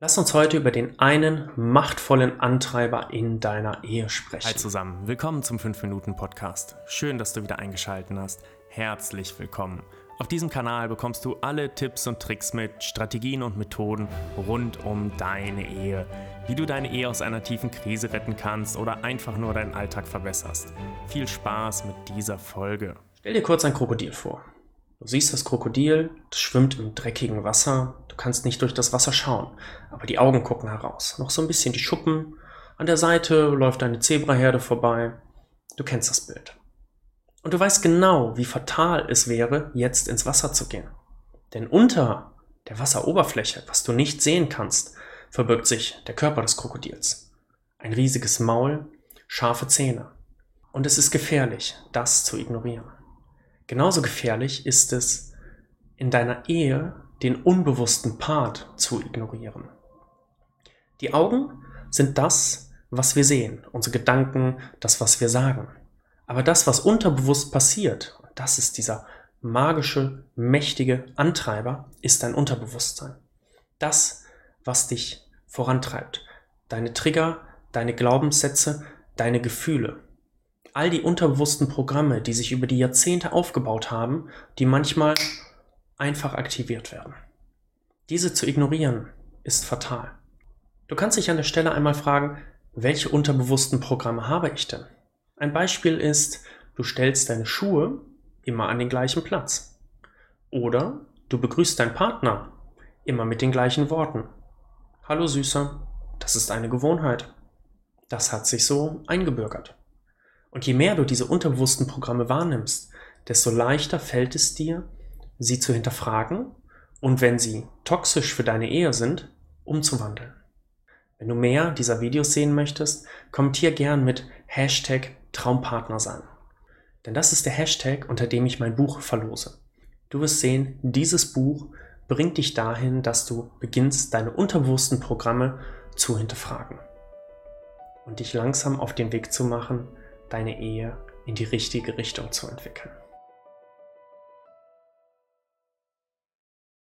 Lass uns heute über den einen machtvollen Antreiber in deiner Ehe sprechen. Hi zusammen, willkommen zum 5-Minuten-Podcast. Schön, dass du wieder eingeschaltet hast. Herzlich willkommen. Auf diesem Kanal bekommst du alle Tipps und Tricks mit, Strategien und Methoden rund um deine Ehe. Wie du deine Ehe aus einer tiefen Krise retten kannst oder einfach nur deinen Alltag verbesserst. Viel Spaß mit dieser Folge. Stell dir kurz ein Krokodil vor. Du siehst das Krokodil, das schwimmt im dreckigen Wasser, du kannst nicht durch das Wasser schauen, aber die Augen gucken heraus. Noch so ein bisschen die Schuppen, an der Seite läuft eine Zebraherde vorbei. Du kennst das Bild. Und du weißt genau, wie fatal es wäre, jetzt ins Wasser zu gehen. Denn unter der Wasseroberfläche, was du nicht sehen kannst, verbirgt sich der Körper des Krokodils. Ein riesiges Maul, scharfe Zähne. Und es ist gefährlich, das zu ignorieren. Genauso gefährlich ist es, in deiner Ehe den unbewussten Part zu ignorieren. Die Augen sind das, was wir sehen, unsere Gedanken, das, was wir sagen. Aber das, was unterbewusst passiert, das ist dieser magische, mächtige Antreiber, ist dein Unterbewusstsein. Das, was dich vorantreibt. Deine Trigger, deine Glaubenssätze, deine Gefühle all die unterbewussten Programme, die sich über die Jahrzehnte aufgebaut haben, die manchmal einfach aktiviert werden. Diese zu ignorieren ist fatal. Du kannst dich an der Stelle einmal fragen, welche unterbewussten Programme habe ich denn? Ein Beispiel ist, du stellst deine Schuhe immer an den gleichen Platz. Oder du begrüßt deinen Partner immer mit den gleichen Worten. Hallo Süßer, das ist eine Gewohnheit. Das hat sich so eingebürgert. Und je mehr du diese unterbewussten Programme wahrnimmst, desto leichter fällt es dir, sie zu hinterfragen und wenn sie toxisch für deine Ehe sind, umzuwandeln. Wenn du mehr dieser Videos sehen möchtest, kommentier gern mit Hashtag Traumpartner sein. Denn das ist der Hashtag, unter dem ich mein Buch verlose. Du wirst sehen, dieses Buch bringt dich dahin, dass du beginnst, deine unterbewussten Programme zu hinterfragen und dich langsam auf den Weg zu machen, deine Ehe in die richtige Richtung zu entwickeln.